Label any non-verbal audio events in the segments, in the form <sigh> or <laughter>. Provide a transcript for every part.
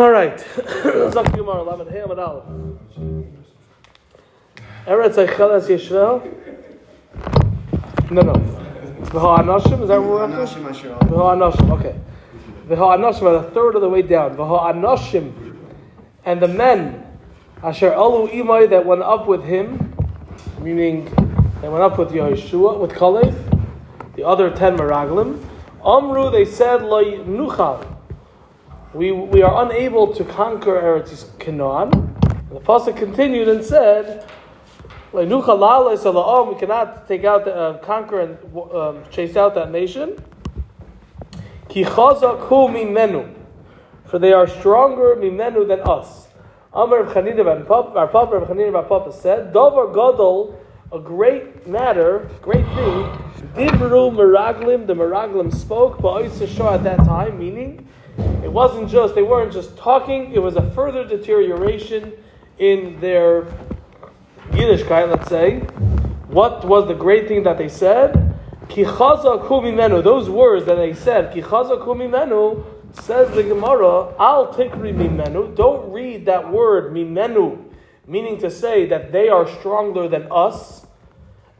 All right. <coughs> Zak Yomar, Lamed Hey Amad Aleph. Eretz Eicheles Yishrael. No, no. V'ho Anashim, is that what we're up to? V'ho Anashim, okay. V'ho Anashim, at a third of the way down. V'ho Anashim, and the men, Asher Alu Imai, that went up with him, meaning they went up with Yehoshua, with Kalev, the other ten Meraglim. Amru, they said, Loi Nuchal. We, we are unable to conquer Eretz Canaan. And the pasuk continued and said, We cannot take out, the, uh, conquer and um, chase out that nation. For they are stronger mimenu than us. Amar our Papa Rav Chanina Papa said, "Dover gadol, a great matter, great thing. Dibru meraglim, the meraglim spoke, shah at that time, meaning it wasn't just they weren't just talking; it was a further deterioration in their Yiddishkeit, let's say. What was the great thing that they said? Ki chazak hu mimenu. Those words that they said, ki chazak hu mimenu, says the Gemara, al tikri mimenu. Don't read that word mimenu, meaning to say that they are stronger than us.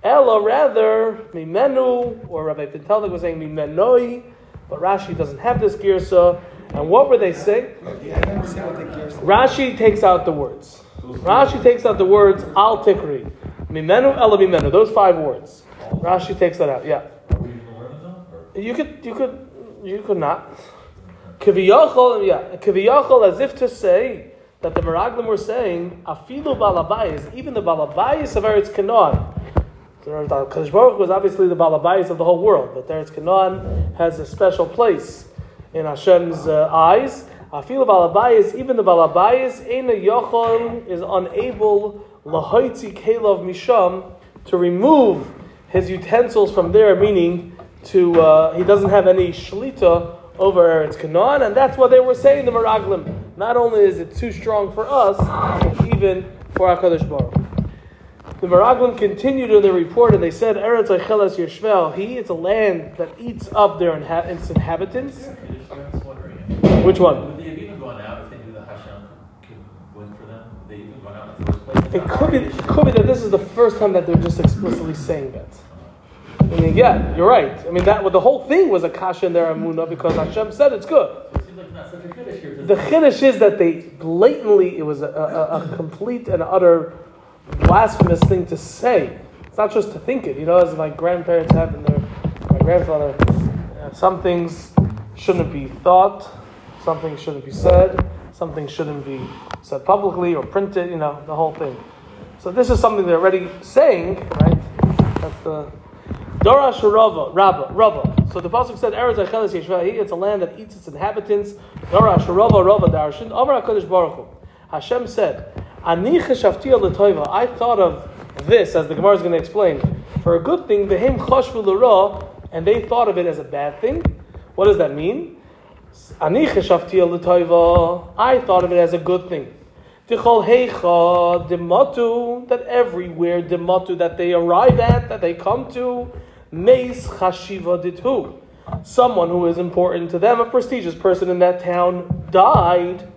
Ella, rather, mimenu, or Rabbi Pintelik was saying mimenoi, but Rashi doesn't have this girsa. And what were they saying? Rashi takes out the words. Rashi takes out the words al tikri, mimenu ella mimenu. Those five words. Rashi takes that out. Yeah. You could, you could, you could not. Kiviyachol, yeah, kiviyachol, as if to say that the Meraglim were saying, afilu balabayis, even the balabayis of Eretz Canaan. Kadosh Baruch was obviously the balabayis of the whole world, but Eretz Canaan has a special place in Hashem's uh, eyes. Afilu balabayis, even the balabayis, ena yochol is unable lahoitzi kelav misham to remove his utensils from there, meaning to uh, he doesn't have any shlita over Eretz Canaan, and that's what they were saying the Meraglim. Not only is it too strong for us, even for Hakadosh Baruch. The Meraglim continued in their report, and they said, "Eretz Eicheles Yeshvel, he is a land that eats up their inha- its inhabitants." Which one? Would they have even gone out if they knew that Hashem could win for them? Would they even gone out in the first place? It could be, could be that this is the first time that they're just explicitly saying that. I mean, yeah, you're right. I mean, that the whole thing was a kasha in their amuna because Hashem said it's good. It seems like not such a here. The chiddush is that they blatantly, it was a, a, a complete and utter blasphemous thing to say. It's not just to think it, you know, as my grandparents have in their, my grandfather, uh, some things shouldn't be thought, some things shouldn't be said, some things shouldn't be said publicly or printed, you know, the whole thing. So this is something they're already saying, right? That's the Dorash Rava, Rabba, Rava. So the pasuk said, "Eretz Acheles Yishvahi." It's a land that eats its inhabitants. Dorash Rava, Rava Darshan. Amar Hakadosh Baruch Hu. Hashem said, I thought of this, as the Gemara is going to explain, for a good thing. V'hem chashvu l'ra, and they thought of it as a bad thing. What does that mean? I thought of it as a good thing. Tichol heicha dematu that everywhere dematu that they arrive at that they come to meis chashiva. Someone who is important to them, a prestigious person in that town, died.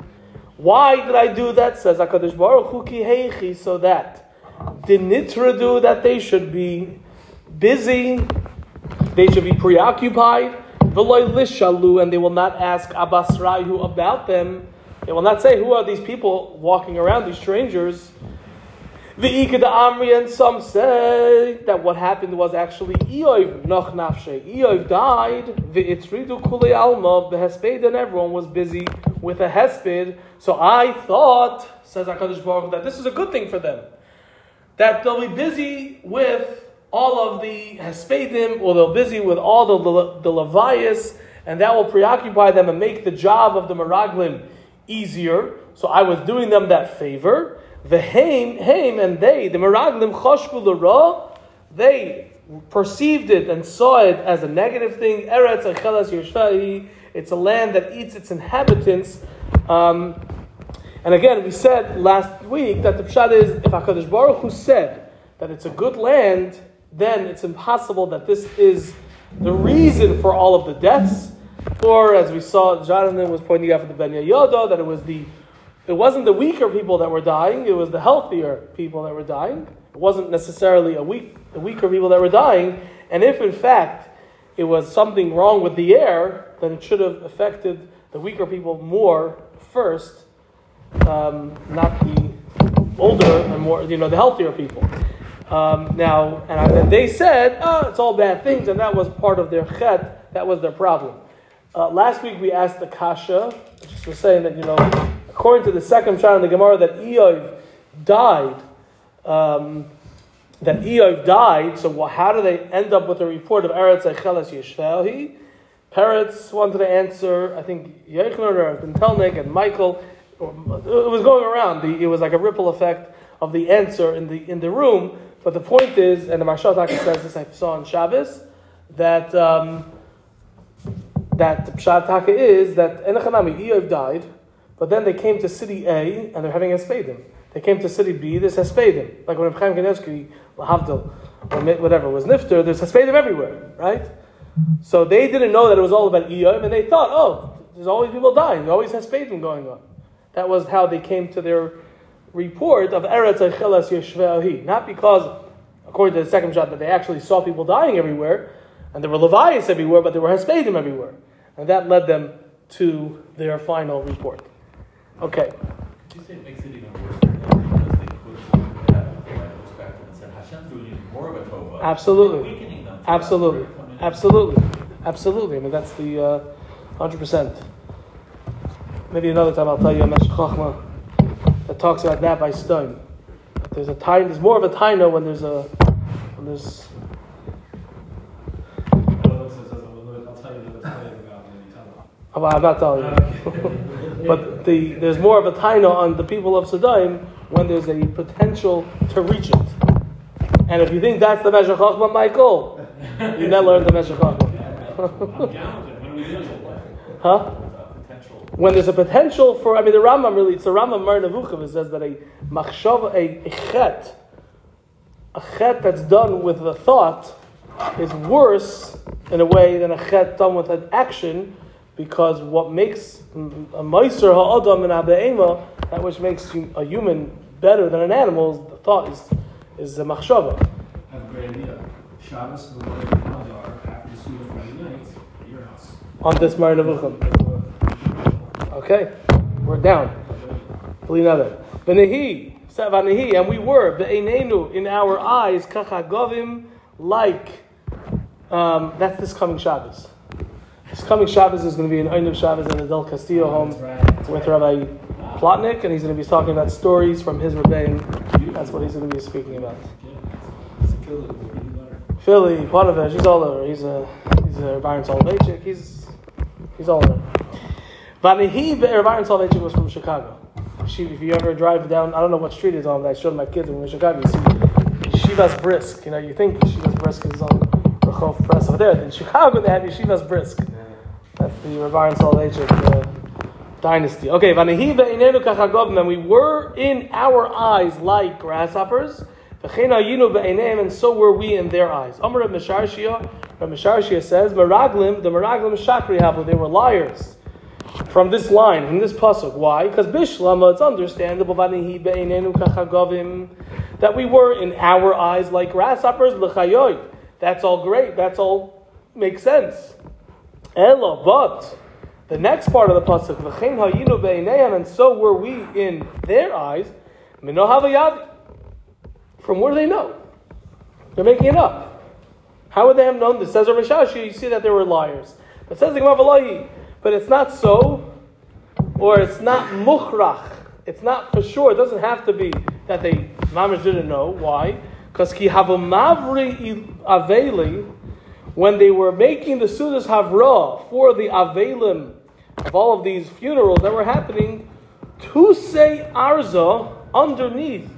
Why did I do that? Says Hakadosh Baruch Hu ki heichi, so that dinitradu that they should be busy, they should be preoccupied. V'loy lishalu, and they will not ask Abasrayu about them. They will not say, Who are these people walking around, these strangers? The Ikeda Amri, and some say that what happened was actually Eoiv Noch Nafshe. Eoiv died, V'itridu Kule Alma, the Hesped, and everyone was busy with a Hesped. So I thought, says HaKadosh Baruch, that this is a good thing for them. That they'll be busy with all of the Hespedim, or they'll be busy with all the, the Levias, and that will preoccupy them and make the job of the Meraglim easier. So I was doing them that favor. The haim, and they, the meraglim chashvu l'ra, they perceived it and saw it as a negative thing. Eretz achelas yeshvahi. It's a land that eats its inhabitants. Um, and again, we said last week that the pshat is if Hakadosh Baruch Hu said that it's a good land, then it's impossible that this is the reason for all of the deaths. Or as we saw, Jonathan was pointing out for the Ben Yoda that it was the it wasn't the weaker people that were dying, it was the healthier people that were dying. It wasn't necessarily a weak the weaker people that were dying. And if in fact it was something wrong with the air, then it should have affected the weaker people more first, um, not the older and more, you know, the healthier people. Um, now, and, they said, oh, it's all bad things, and that was part of their chet, that was their problem. Uh, last week we asked the Kasha, was saying that, you know, according to the second child in the Gemara, that Eov died. Um, that Eov died, so how do they end up with a report of Eretz Eicheles Yishvelhi? Peretz wanted to answer, I think Yechner or Bentelnik and Michael, it was going around. The, it was like a ripple effect of the answer in the in the room. But the point is, and the Maharsha says this I saw on Shabbos, that um, that Pshat Taka is that Enochanami Eov died, but then they came to city A and they're having a spadim. They came to city B, there's Hespedim. Like when Chaim Kanevsky, Lahavdil, or whatever was Nifter, there's Hespedim everywhere, right? So they didn't know that it was all about Eov, and they thought, oh, there's always people dying, there always Hespedim going on. That was how they came to their report of Eretz Eichelas Yeshve'ahi. Not because, according to the second shot, that they actually saw people dying everywhere, and there were Levias everywhere, but there were Hespedim everywhere. And that led them to their final report. Okay. You say it makes it even worse because they put that and said Hashem's more of a tova. Absolutely. Absolutely. Absolutely. Absolutely. I mean, that's the uh, 100%. Maybe another time I'll tell you a Meshech Chochmah that talks about that by stone. There's a time. There's more of a taino when there's a when there's. I'm not telling you. <laughs> but the, there's more of a taino on the people of Sodom when there's a potential to reach it. And if you think that's the Meshech Chochmah, Michael, you never learned the Meshech Chochmah. <laughs> huh? when there's a potential for, I mean, the Rambam really, it's the Rambam Moreh Nevuchim, it says that a machshav, a, a chet, a chet that's done with the thought is worse in a way than a chet done with an action, because what makes a meiser ha'adam and abe'ema, that which makes a human better than an animal, the thought is, is the machshava. I have a great idea. Shabbos, the morning, after the Suda Friday night, at your house. On this Mar. Okay, we're down. V'nehi, v'nehi, and we were be'enenu in our eyes kachagovim like. Um, that's this coming Shabbos. This coming Shabbos is going to be an Einiv Shabbos in the Del Castillo home with Rabbi Plotnik, and he's going to be talking about stories from his rebellion. That's what he's going to be speaking about. Philly, Ponovich, he's all over. He's a he's a Byron Soloveitchik. He's he's all over. Vanihi Be'er Soloveitchik was from Chicago. She, if you ever drive down, I don't know what street it's on, but I showed my kids when we were in Chicago, you see Yeshivas Brisk. You know, you think Yeshivas Brisk is on the Chov Press over there. In Chicago, they have Yeshivas Brisk. That's the Rav Soloveitchik uh, dynasty. Okay, Vanihi Be'inenu Kachagov, and we were in our eyes like grasshoppers. And so were we in their eyes. Amr of Misharshia, Misharshia says, Meraglim, the Meraglim Shakri Havu, they were liars from this line, from this pasuk. Why? Because Bishlama, it's understandable that we were in our eyes like grasshoppers. That's all great. That's all makes sense. Ella, but the next part of the pasuk, v'chein hayinu be'ineihem, and so were we in their eyes. From where do they know? They're making it up. How would they have known this? Says Rav you see that they were liars. It says the but it's not so, or it's not mukhrach. It's not for sure. It doesn't have to be that they mamish didn't know. Why? Because ki havamavri aveli, when they were making the sudas havra for the avelim of all of these funerals that were happening, to say arza underneath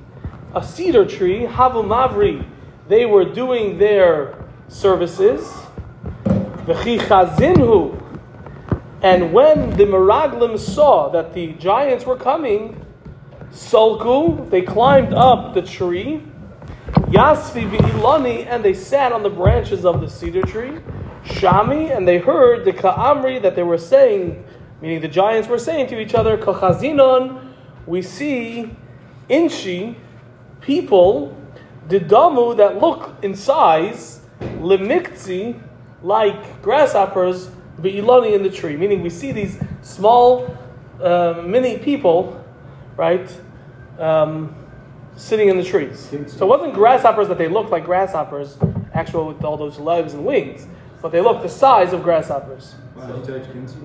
a cedar tree, havamavri, they were doing their services. And when the Meraglim saw that the giants were coming, Sulku, they climbed up the tree, Yasvi Ilani, and they sat on the branches of the cedar tree. Shami, and they heard the Ka'amri that they were saying, meaning the giants were saying to each other, Kachazinon, we see Inshi, people, Didamu that look in size, Limikzi, like grasshoppers, Be'ilani in the tree. Meaning we see these small, uh, mini people, right, um, sitting in the trees. So it wasn't grasshoppers that they looked like grasshoppers, actual with all those legs and wings, but they looked the size of grasshoppers. Wow, you Kinsey?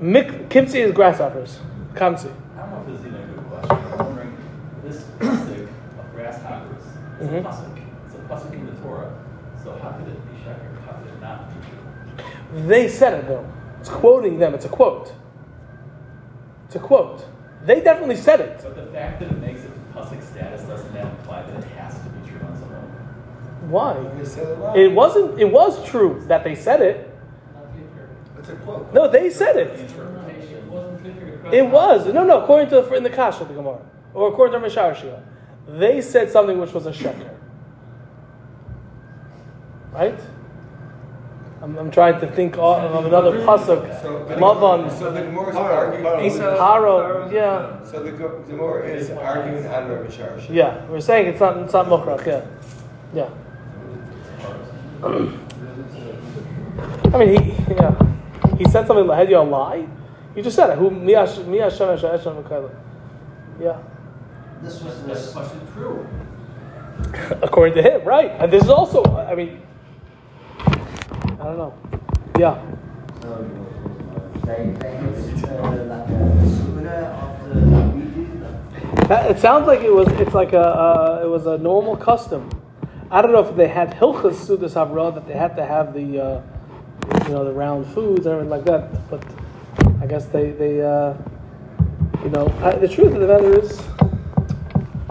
Mik- Kimsi is grasshoppers. Kamsi. I don't know if this is even a good question. I'm wondering, this pasuk of grasshoppers, it's Mhm. a pasuk. It's a pasuk in the Torah. So how could it be sheker? How could it not be true? They said it though. It's quoting them. It's a quote. It's a quote. They definitely said it. But the fact that it makes it pasuk status doesn't that imply that it has to be true on some level? Why? They said it. It wasn't. It was true that they said it. It's a quote. No, they said it. It was no, no. According to the in the Kasha, the Gemara, or according to Mishar Shia, they said something which was a sheker. Right? I'm, I'm trying to think of of another pasuk. So the- So the Gemara is Paro, arguing. Paro. Paro. Yeah, So the Ge- Gemara is arguing on Rabbi Shar. yeah. We're saying it's not. It's not mukhrach. Yeah, yeah. I mean, he yeah. He said something like, "Had you a lie?" He just said it. Who mi Hash- Hashem Hashem Hashem Mekayla. Yeah. This was That's the this. question true. According to him, right? And this is also, I mean, I don't know. Yeah. So they, like a after we it sounds like it was. It's like a. Uh, it was a normal custom. I don't know if they had hilchas sudas havra that they had to have the, uh, you know, the round foods and everything like that. But I guess they they, uh, you know, I, the truth of the matter is,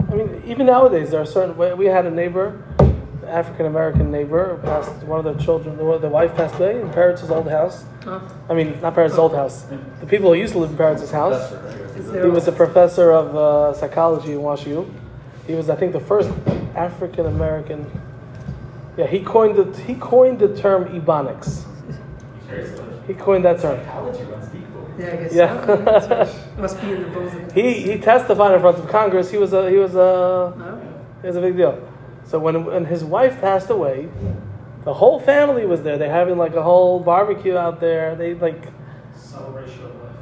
I mean, even nowadays there are certain. We had a neighbor, African American neighbor, passed one of the children. The, the wife passed away in Parrots' old house. I mean, not Parrots' old house. The people who used to live in Parrots' house. He was a professor of uh, psychology in WashU. He was, I think, the first African American. Yeah, he coined the he coined the term ebonics. He coined that term. Psychology runs deep Yeah, I guess. Yeah. so. Must be in the <laughs> bosom. he he testified in front of Congress. He was a he was a No? it was a big deal. So when when his wife passed away, the whole family was there. They're having like a whole barbecue out there. They like Celebration of life.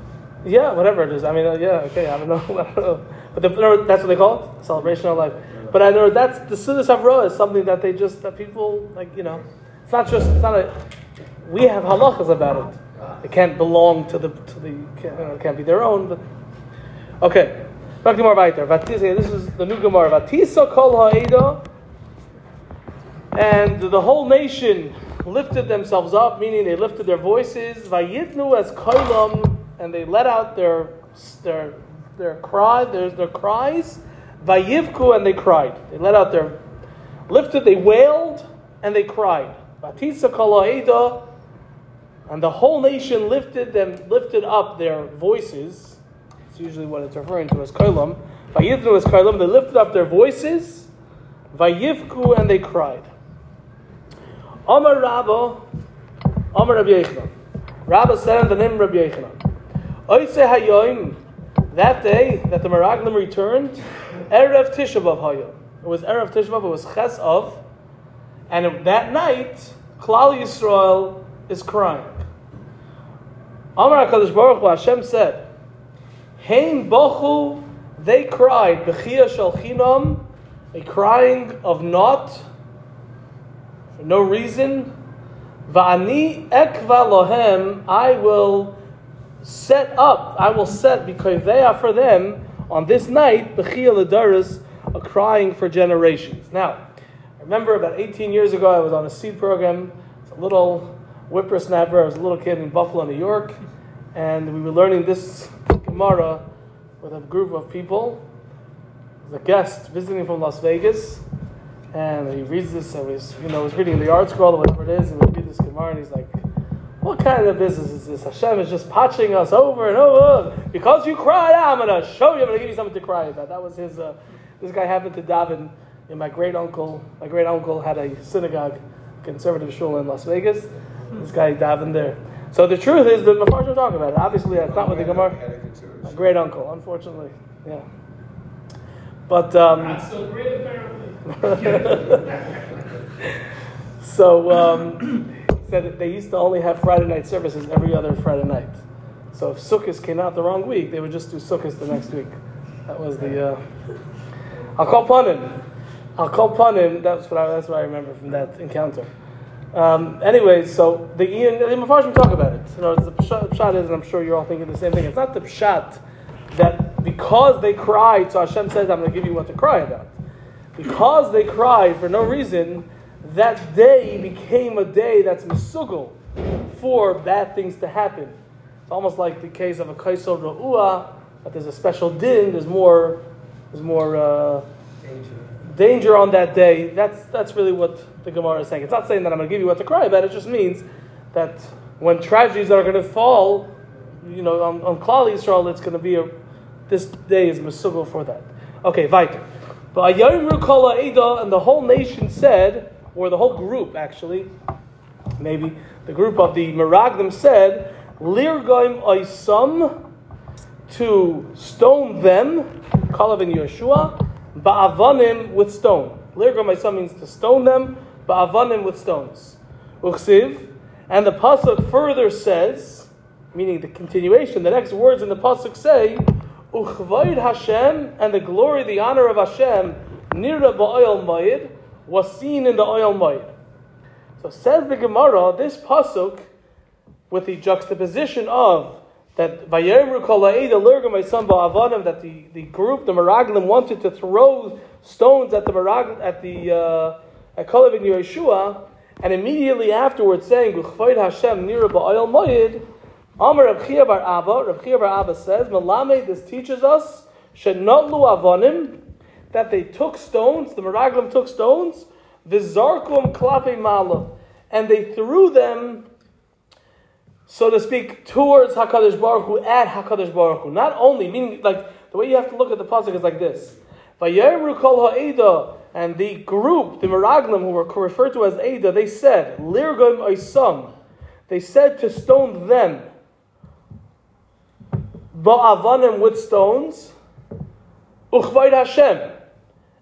Yeah, whatever it is. I mean, uh, yeah, okay, I don't know. <laughs> I don't know. But the, that's what they call it, celebration of life. But I know that's the Sudas Havra is something that they just that people like. You know, it's not just it's not a. We have halachas about it. It can't belong to the to the can't, it can't be their own. But okay, back to more This is the new Gemara. Vatisa kol ha'eda, and the whole nation lifted themselves up, meaning they lifted their voices. Vayitnu as kolam, and they let out their their their cry, their, their cries. Vayivku, and they cried. They let out their lifted. They wailed and they cried. Vatisa kol ha'eda, and the whole nation lifted them, lifted up their voices. It's usually what it's referring to as kolam. Vayivnu as kolam. They lifted up their voices. Vayivku, and they cried. Amar Rabba, Amar Rabbi Yechanan. Rabba said in the name of Rabbi Yechanan. Oise hayoim, that day that the Meraglim returned, Erev Tisha B'Av hayom. It was Erev Tisha B'Av, it was Ches of, and that night, Klal Yisrael is crying. Amar HaKadosh Baruch Hu, Hashem said, Hein bochu, they cried, Bechia shel chinam, a crying of for no reason. Va'ani ekva lohem, I will set up, I will set because they are for them on this night, bechia ledaris, a crying for generations. Now, I remember about 18 years ago, I was on a seed program, It's a little whippersnapper, I was a little kid in Buffalo, New York, and we were learning this Gemara with a group of people. There's a guest visiting from Las Vegas, and he reads this, and he's, you know, he's reading the ArtScroll or whatever it is, and we read this Gemara, and he's like, what kind of business is this? Hashem is just patching us over and over. Because you cried out, I'm going to show you, I'm going to give you something to cry about. That was his, uh, this guy happened to daven. And my great uncle, my great uncle had a synagogue, conservative shul in Las Vegas. This guy davened there. So the truth is that Mepharshim talk about it. Obviously, that's not what the Gemara. My great uncle, unfortunately. Yeah. But um, Not so great, apparently. <laughs> so um, said that they used to only have Friday night services every other Friday night. So if Sukkot came out the wrong week, they would just do Sukkot the next week. That was the. Uh, I'll call Panim. I'll call Panim. That's what I, that's what I remember from that encounter. Um, anyway, so the Ian, the Mepharshim talk about it. You know, the pshat, pshat is, and I'm sure you're all thinking the same thing. It's not the pshat that because they cried, so Hashem says, "I'm going to give you what to cry about." Because they cried for no reason, that day became a day that's misugel for bad things to happen. It's almost like the case of a kaisel ra'ua, that there's a special din, there's more, there's more uh, danger on that day. That's, that's really what the Gemara is saying. It's not saying that I'm going to give you what to cry about, it just means that when tragedies are going to fall, you know, on, on Klal Yisrael, it's going to be a, this day is misugel for that. Okay, weiter. And the whole nation said, or the whole group actually, maybe the group of the Meraglim said, Lirgaim Oisam, to stone them, Kalav and Yeshua, Ba'avanim with stone. Lirgaim Oisam means to stone them, Ba'avanim with stones. Uksiv, and the Pasuk further says, meaning the continuation, the next words in the Pasuk say, Uchvaid Hashem, and the glory, the honor of Hashem, Nira Ba'oil Mayid, was seen in the oil Mayid. So says the Gemara, this Pasuk, with the juxtaposition of that Vayemru Ba'avanim, that the, the group, the Meraglim, wanted to throw stones at the Meraglim, at the uh, at and Yeshua, and immediately afterwards saying, Uchvaid Hashem Nira Ba'oil Mayid, Amar Rav Chia Bar Abba, Rav Chia Bar says, Malame, this teaches us, Shenotlu Avonim, that they took stones, the Meraglim took stones, Vizarkum Klape Mala, and they threw them, so to speak, towards HaKadosh Baruch Hu, at HaKadosh Baruch Hu. Not only, meaning, like, the way you have to look at the Pasuk is like this. And the group, the Meraglim, who were referred to as Ada, they said, Lirgim Oisam, they said to stone them, Ba'avanim with stones, Uchvaid Hashem,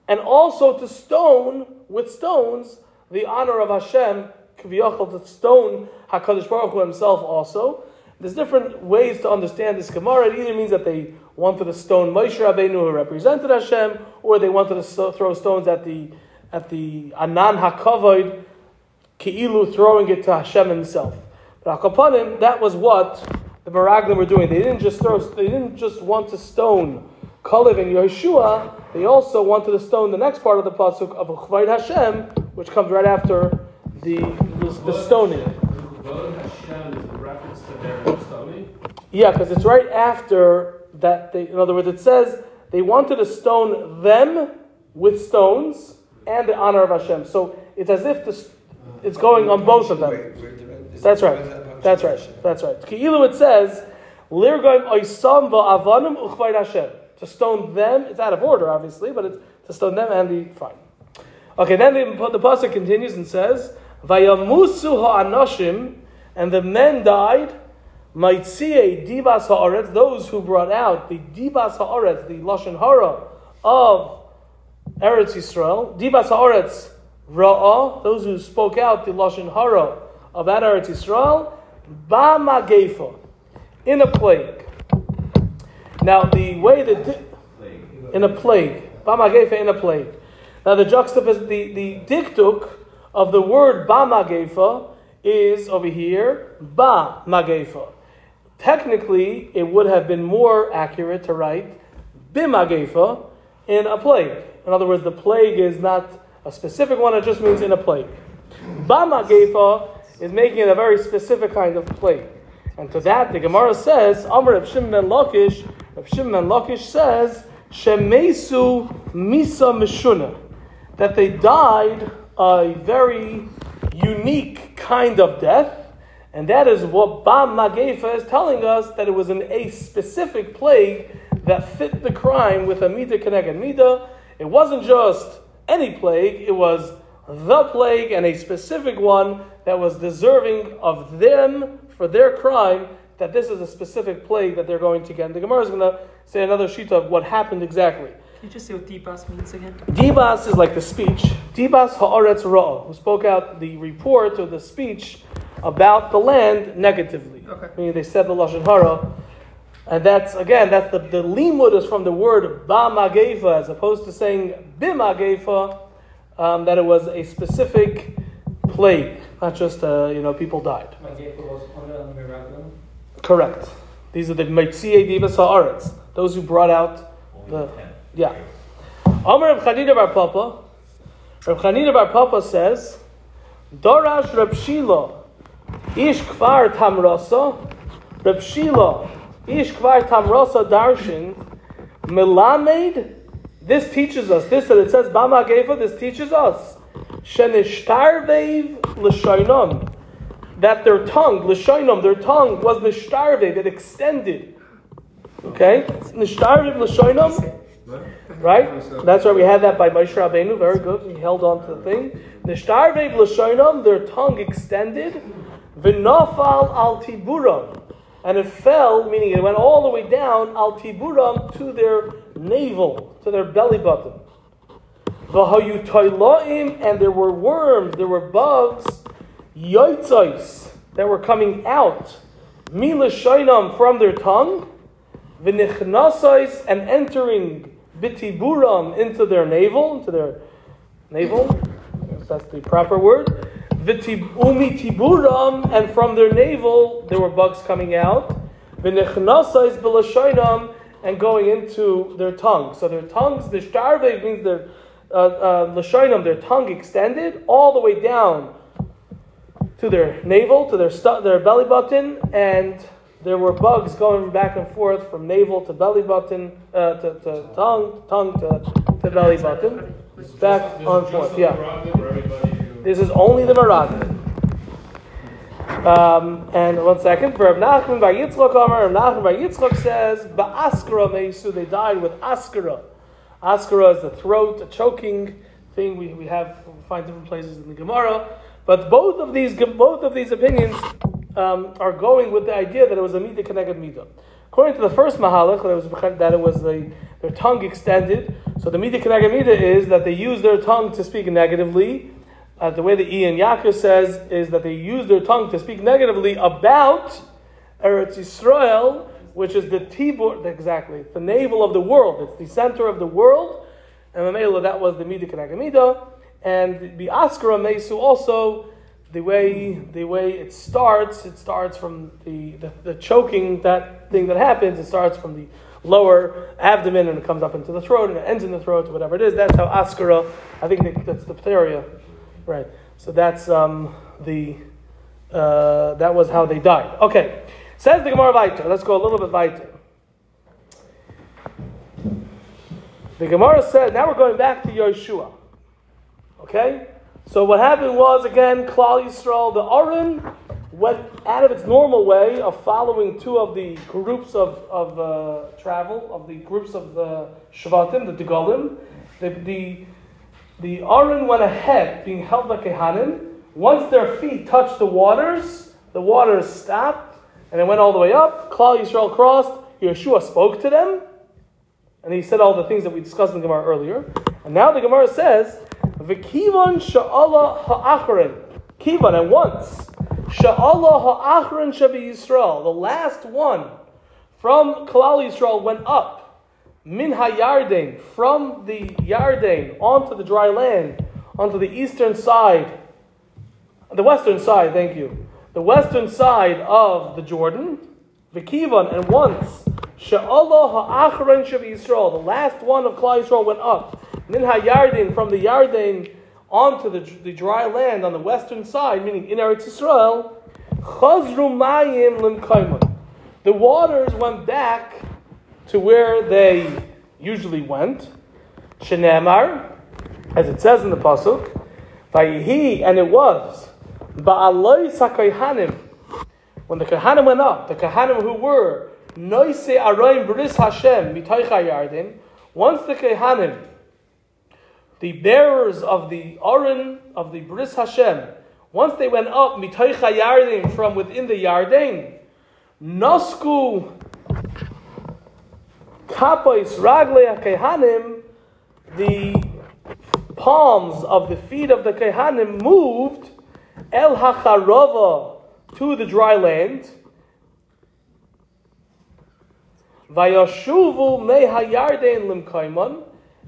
and also to stone with stones the honor of Hashem, Kviyachal, to stone HaKadosh Baruch Hu himself also. There's different ways to understand this Gemara. It either means that they wanted to stone Moshe Rabbeinu who represented Hashem, or they wanted to throw stones at the at the Anan HaKavod, Ki'ilu throwing it to Hashem himself. But Akapanim, that was what the Meraglim were doing. They didn't just throw, they didn't just want to stone Kalev and Yeshua, they also wanted to stone the next part of the pasuk of Uchvaid Hashem, which comes right after the the, the stoning. Yeah, because it's right after that. They, in other words, it says they wanted to stone them with stones and the honor of Hashem. So it's as if the, it's going on both of them. That's right. That's right. That's right. Ki'ilu it says. To stone them, it's out of order, obviously, but it's to stone them and the fine. Okay, then the, the pasuk continues and says, "Vayamusu ha'anoshim," and the men died. Maitzie divas haaretz, those who brought out the divas haaretz, the lashon hara of Eretz Yisrael. Divas haaretz ra'ah, those who spoke out the lashon hara of that Eretz Yisrael. Ba magefa, in a plague. Now the way that di- in a plague, ba magefa in a plague. Now the juxtapos the the diktuk of the word ba magefa is over here ba magefa. Technically, it would have been more accurate to write bimagefa in a plague. In other words, the plague is not a specific one; it just means in a plague. Ba magefa is making it a very specific kind of plague. And to that, the Gemara says, Amr Reb Shimon ben Lakish, Reb Shimon ben Lakish says, Shemesu Misa Mishuna, that they died a very unique kind of death, and that is what Bam Magefa is telling us, that it was an, a specific plague that fit the crime with a Mida Keneged Mida. It wasn't just any plague, it was the plague and a specific one that was deserving of them for their crime, that this is a specific plague that they're going to get. And the Gemara is going to say another sheet of what happened exactly. Can you just say what Dibas means again? Dibas is like the speech. Dibas ha'aretz ra'ah, who spoke out the report or the speech about the land negatively. Okay. Meaning they said the lashon hara, and that's again that's the the limud is from the word ba magefa as opposed to saying bimagefa, um, that it was a specific plague, not just uh, you know people died. Correct. These are the Meitziei Divas Haaretz, those who brought out the. Yeah. Amar Reb Chanina Bar Papa, Reb Chanina Bar Papa says, Dorash Reb Shila, Ish Kvar Tamrasa, Reb Shila, Ish Kvar Tamrasa Darshan, Melamed, this teaches us, this that it says Bama Gefa, this teaches us, Shenishtarvev L'Shainam, that their tongue, L'Shainam, their tongue was Nishtarvev, it extended. Okay? Nishtarvev L'Shainam, Right? That's why we had that by Moshe Rabbeinu. Very good. He held on to the thing. Nishtarvev l'shoinam, their tongue extended. V'nafal al tiburam. And it fell, meaning it went all the way down, al tiburam, to their navel, to their belly button. And there were worms, there were bugs, yoitzais, that were coming out. Mila from their tongue. V'nichnasais, and entering bitiburam into their navel, into their navel. That's the proper word. Vitibumi tiburam, and from their navel there were bugs coming out. V'nechnasais b'lashoinam, and going into their tongue. So their tongues, the shtarve means their uh, uh, their tongue extended all the way down to their navel, to their stu- their belly button, and there were bugs going back and forth from navel to belly button, uh, to, to tongue, tongue to, to belly button, back on forth. Yeah. This is only the Meraglim. Um, and one second, for Rav Nachman bar Yitzchok Rav Nachman bar Yitzchok says, Ba'askara meisu, they died with askara. Askara is the throat, a choking thing we, we have, we find different places in the Gemara. But both of these, both of these opinions um, are going with the idea that it was a midah connected midah. According to the first mahalach, that it was, that it was the, their tongue extended. So the midah connected midah is that they use their tongue to speak negatively. Uh, the way the Ein Yaakov says is that they use their tongue to speak negatively about Eretz Yisrael, which is the tibur, exactly, the navel of the world. It's the center of the world. And Mamela, that was the midah midah. And the Askara Mesu also the way the way it starts, it starts from the, the, the, choking that thing that happens. It starts from the lower abdomen and it comes up into the throat and it ends in the throat, whatever it is. That's how askara. I think that's the pteria, right? So that's um, the uh, that was how they died. Okay, says the Gemara Vayter. Let's go a little bit weiter. The Gemara said. Now we're going back to Yeshua. Okay. So what happened was again, Klal Yisrael, the Aron went out of its normal way of following two of the groups of, of uh, travel, of the groups of the Shvatim, the Degolim. The, the, the Aron went ahead, being held by Kehanim. Once their feet touched the waters, the waters stopped, and it went all the way up. Klal Yisrael crossed. Yeshua spoke to them, and he said all the things that we discussed in the Gemara earlier. And now the Gemara says V'kivan sha'ala ha'achron. Kivan, and once. Sha'ala ha'achron shavi Yisrael. The last one from Kalal Yisrael went up. Min ha'yarden. From the Yarden onto the dry land. Onto the eastern side. The western side, thank you. The western side of the Jordan. V'kivan, and once. Sha'ala ha'achron shavi Yisrael. The last one of Kalal Yisrael went up. Min Yardin from the Yarden onto the, the dry land on the western side, meaning in Eretz Yisrael, Chazru Mayim Limkaimun. The waters went back to where they usually went. Shenemar, as it says in the Pasuk, Vayihi, and it was, Ba'aloi Sakayhanim. When the Kahanim went up, the Kahanim who were Noise Aroim Bris Hashem, Mitoicha Yarden, once the Kahanim the bearers of the Aron of the Bris Hashem, once they went up mitoicha Yarden from within the Yarden, Nosku Kapois Ragle Kehanim, the palms of the feet of the Kehanim moved El Hacharova to the dry land. Vayashuvu meha Yarden limkaiman,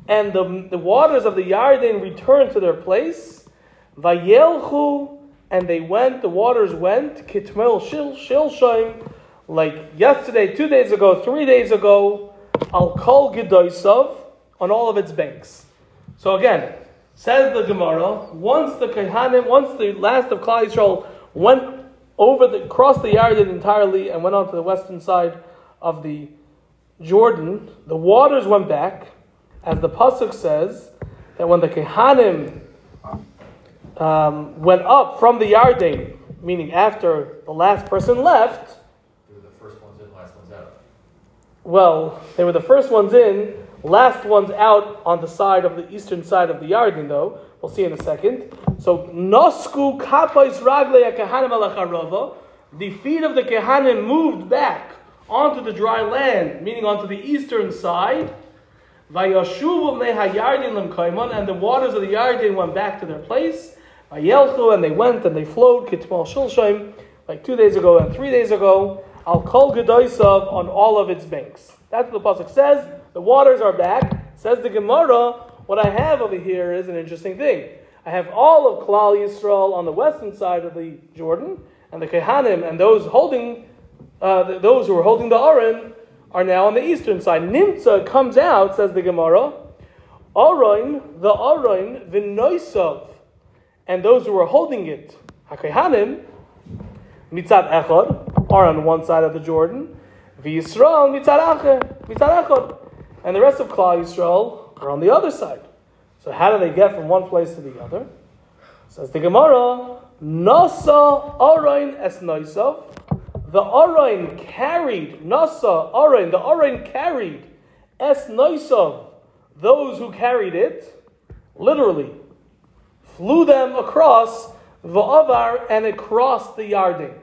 and the, the waters of the Yarden returned to their place. Vayelchu, and they went, the waters went, kitmel shil shilshaim, like yesterday, two days ago, three days ago, al kol gedoisav, on all of its banks. So again, says the Gemara, once the Kehanim, once the last of Klal Yisrael went over the, crossed the Yarden entirely and went on to the western side of the Jordan, the waters went back, as the pasuk says that when the Kehanim um, went up from the Yarden, meaning after the last person left, They were the first ones in, last ones out. Well, they were the first ones in, last ones out on the side of the eastern side of the Yarden, though. We'll see in a second. So, Nosku kapais ragle kehanim alacharova. The feet of the kehanim moved back onto the dry land, meaning onto the eastern side. Vayashuvu meha Yarden lemkaiman, and the waters of the Yarden went back to their place. Vayelchu, and they went and they flowed kitmal shulshaim, like two days ago and three days ago. Al kol gedoisav on all of its banks. That's what the pasuk says. The waters are back. Says the Gemara. What I have over here is an interesting thing. I have all of Klal Yisrael on the western side of the Jordan, and the Kehanim and those holding, uh, th- those who are holding the Aron, are now on the eastern side. Nimtza comes out, says the Gemara. Aron, the Aron, v'noisav, and those who are holding it, HaKehanim, mitzad echad, are on one side of the Jordan, v'Yisrael echad, and the rest of Klal Yisrael are on the other side. So how do they get from one place to the other? Says the Gemara, Nasa Arain es Noisav. The Arain carried, Nasa Arain, the Arain carried es Noisav, those who carried it, literally, flew them across the Avar and it crossed the Yarden.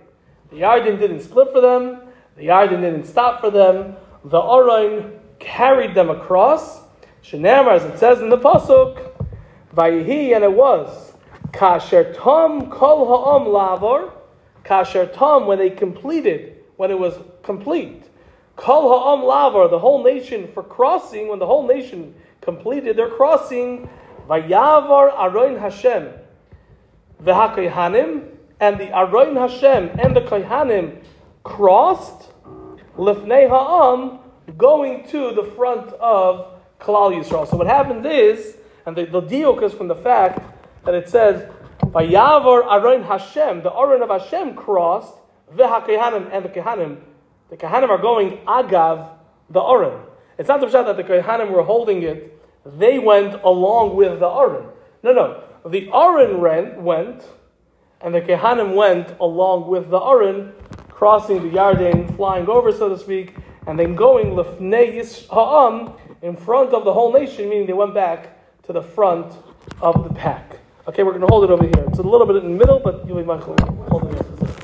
The Yarden didn't split for them, the Yarden didn't stop for them, the Arain carried them across. Shenamar, as it says in the Pasuk, Vayihi, and it was, Kasher Tom Kol Ha'am Lavor, Kasher Tom, when they completed, when it was complete. Kol Ha'am Lavor, the whole nation for crossing, when the whole nation completed their crossing, Vayavar Aroin Hashem, V'HaKayhanim, and the Aroin Hashem and the Kayhanim crossed, Lifnei Ha'am, going to the front of Kalal Yisrael. So what happens is, and the, the diuk is from the fact that it says, Vayavor Aron Hashem, the Aron of Hashem crossed, V'HaKehanim, and the Kehanim. The Kehanim are going Agav, the Aron. It's not the that the Kehanim were holding it, they went along with the Aron. No, no. The Aron went, and the Kehanim went along with the Aron, crossing the Yarden, flying over, so to speak, and then going Lefnei Ha'am in front of the whole nation, meaning they went back to the front of the pack. Okay, we're going to hold it over here. It's a little bit in the middle, but you'll be mindful. Hold it.